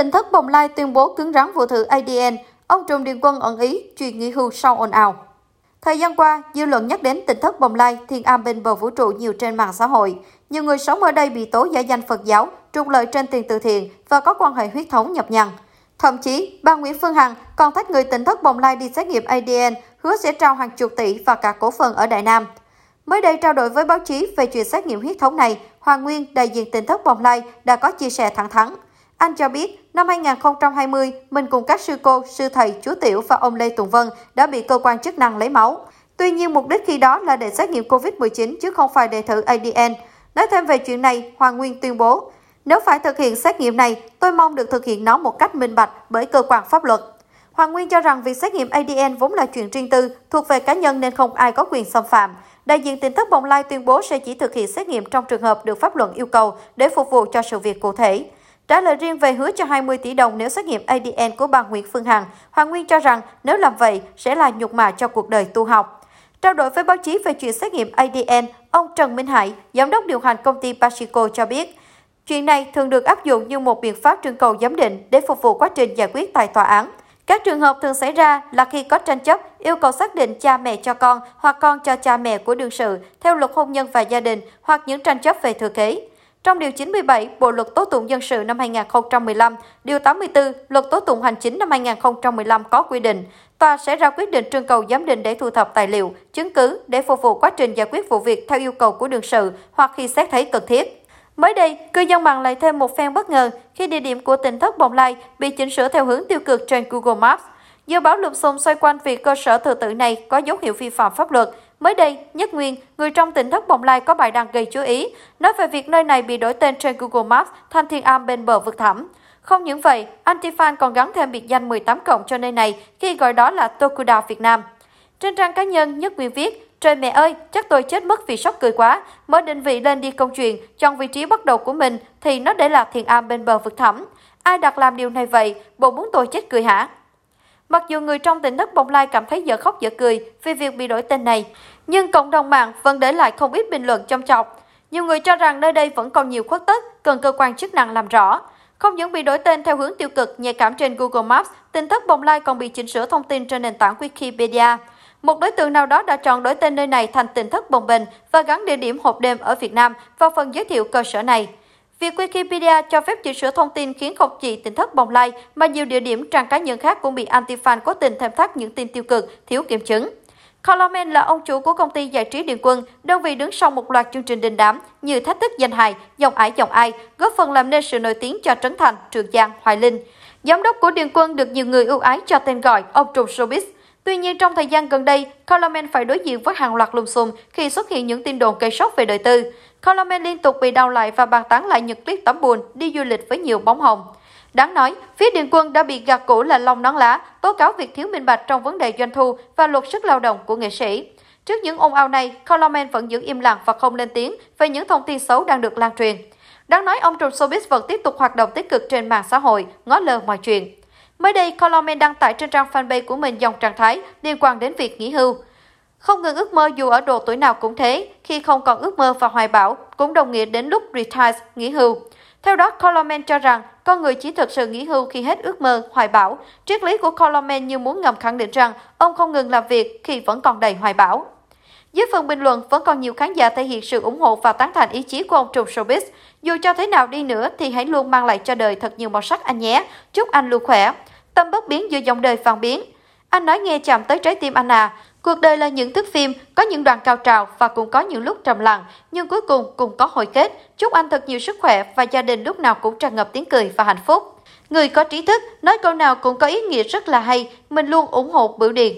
Tỉnh thất Bồng Lai tuyên bố cứng rắn vụ thử ADN, ông Trùng Điền Quân ẩn ý chuyện nghỉ hưu sau ồn ào. Thời gian qua, dư luận nhắc đến tỉnh thất Bồng Lai, thiên am bên bờ vũ trụ nhiều trên mạng xã hội. Nhiều người sống ở đây bị tố giả danh Phật giáo, trục lợi trên tiền từ thiện và có quan hệ huyết thống nhập nhằng. Thậm chí, bà Nguyễn Phương Hằng còn thách người tỉnh thất Bồng Lai đi xét nghiệm ADN, hứa sẽ trao hàng chục tỷ và cả cổ phần ở Đại Nam. Mới đây trao đổi với báo chí về chuyện xét nghiệm huyết thống này, Hoàng Nguyên, đại diện tỉnh thất Bồng Lai, đã có chia sẻ thẳng thắn. Anh cho biết, năm 2020, mình cùng các sư cô, sư thầy, chú Tiểu và ông Lê Tùng Vân đã bị cơ quan chức năng lấy máu. Tuy nhiên, mục đích khi đó là để xét nghiệm COVID-19 chứ không phải để thử ADN. Nói thêm về chuyện này, Hoàng Nguyên tuyên bố, nếu phải thực hiện xét nghiệm này, tôi mong được thực hiện nó một cách minh bạch bởi cơ quan pháp luật. Hoàng Nguyên cho rằng việc xét nghiệm ADN vốn là chuyện riêng tư, thuộc về cá nhân nên không ai có quyền xâm phạm. Đại diện tin tức Bồng Lai tuyên bố sẽ chỉ thực hiện xét nghiệm trong trường hợp được pháp luật yêu cầu để phục vụ cho sự việc cụ thể. Trả lời riêng về hứa cho 20 tỷ đồng nếu xét nghiệm ADN của bà Nguyễn Phương Hằng, Hoàng Nguyên cho rằng nếu làm vậy sẽ là nhục mạ cho cuộc đời tu học. Trao đổi với báo chí về chuyện xét nghiệm ADN, ông Trần Minh Hải, giám đốc điều hành công ty Pachico cho biết, chuyện này thường được áp dụng như một biện pháp trưng cầu giám định để phục vụ quá trình giải quyết tại tòa án. Các trường hợp thường xảy ra là khi có tranh chấp, yêu cầu xác định cha mẹ cho con hoặc con cho cha mẹ của đương sự theo luật hôn nhân và gia đình hoặc những tranh chấp về thừa kế. Trong Điều 97 Bộ Luật Tố tụng Dân sự năm 2015, Điều 84 Luật Tố tụng Hành chính năm 2015 có quy định, tòa sẽ ra quyết định trưng cầu giám định để thu thập tài liệu, chứng cứ để phục vụ quá trình giải quyết vụ việc theo yêu cầu của đương sự hoặc khi xét thấy cần thiết. Mới đây, cư dân mạng lại thêm một phen bất ngờ khi địa điểm của tỉnh thất Bồng Lai bị chỉnh sửa theo hướng tiêu cực trên Google Maps. Dự báo lùm xùm xoay quanh việc cơ sở thờ tự này có dấu hiệu vi phạm pháp luật. Mới đây, Nhất Nguyên, người trong tỉnh thất Bồng Lai có bài đăng gây chú ý, nói về việc nơi này bị đổi tên trên Google Maps thành Thiên Am bên bờ vực thẳm. Không những vậy, Antifan còn gắn thêm biệt danh 18 cộng cho nơi này khi gọi đó là Tokuda Việt Nam. Trên trang cá nhân, Nhất Nguyên viết, Trời mẹ ơi, chắc tôi chết mất vì sốc cười quá. Mới định vị lên đi công chuyện, chọn vị trí bắt đầu của mình thì nó để là thiền am bên bờ vực thẳm. Ai đặt làm điều này vậy? Bộ muốn tôi chết cười hả? Mặc dù người trong tỉnh đất Bồng Lai cảm thấy dở khóc dở cười vì việc bị đổi tên này, nhưng cộng đồng mạng vẫn để lại không ít bình luận châm chọc. Nhiều người cho rằng nơi đây vẫn còn nhiều khuất tất, cần cơ quan chức năng làm rõ. Không những bị đổi tên theo hướng tiêu cực nhạy cảm trên Google Maps, tỉnh thất Bồng Lai còn bị chỉnh sửa thông tin trên nền tảng Wikipedia. Một đối tượng nào đó đã chọn đổi tên nơi này thành tỉnh thất Bồng Bình và gắn địa điểm hộp đêm ở Việt Nam vào phần giới thiệu cơ sở này. Việc Wikipedia cho phép chỉnh sửa thông tin khiến không chỉ tỉnh thất Bồng Lai mà nhiều địa điểm trang cá nhân khác cũng bị anti-fan cố tình thêm thắt những tin tiêu cực, thiếu kiểm chứng. Coleman là ông chủ của công ty giải trí Điện Quân, đơn vị đứng sau một loạt chương trình đình đám như Thách thức danh hài, Dòng ải dòng ai, góp phần làm nên sự nổi tiếng cho Trấn Thành, Trường Giang, Hoài Linh. Giám đốc của Điện Quân được nhiều người ưu ái cho tên gọi ông trùm showbiz. Tuy nhiên, trong thời gian gần đây, Coleman phải đối diện với hàng loạt lùm xùm khi xuất hiện những tin đồn gây sốc về đời tư. Coleman liên tục bị đau lại và bàn tán lại những clip tắm buồn đi du lịch với nhiều bóng hồng. Đáng nói, phía Điện Quân đã bị gạt cổ là lông nón lá, tố cáo việc thiếu minh bạch trong vấn đề doanh thu và luật sức lao động của nghệ sĩ. Trước những ồn ào này, Coleman vẫn giữ im lặng và không lên tiếng về những thông tin xấu đang được lan truyền. Đáng nói, ông trùm showbiz vẫn tiếp tục hoạt động tích cực trên mạng xã hội, ngó lơ mọi chuyện. Mới đây, Coleman đăng tải trên trang fanpage của mình dòng trạng thái liên quan đến việc nghỉ hưu. Không ngừng ước mơ dù ở độ tuổi nào cũng thế, khi không còn ước mơ và hoài bão cũng đồng nghĩa đến lúc retire, nghỉ hưu. Theo đó, Coleman cho rằng con người chỉ thực sự nghỉ hưu khi hết ước mơ, hoài bão. Triết lý của Coleman như muốn ngầm khẳng định rằng ông không ngừng làm việc khi vẫn còn đầy hoài bão. Dưới phần bình luận, vẫn còn nhiều khán giả thể hiện sự ủng hộ và tán thành ý chí của ông trùm showbiz. Dù cho thế nào đi nữa thì hãy luôn mang lại cho đời thật nhiều màu sắc anh nhé. Chúc anh luôn khỏe. Tâm bất biến giữa dòng đời phản biến. Anh nói nghe chạm tới trái tim anh à. Cuộc đời là những thước phim, có những đoạn cao trào và cũng có những lúc trầm lặng, nhưng cuối cùng cũng có hồi kết. Chúc anh thật nhiều sức khỏe và gia đình lúc nào cũng tràn ngập tiếng cười và hạnh phúc. Người có trí thức, nói câu nào cũng có ý nghĩa rất là hay, mình luôn ủng hộ Bửu Điền.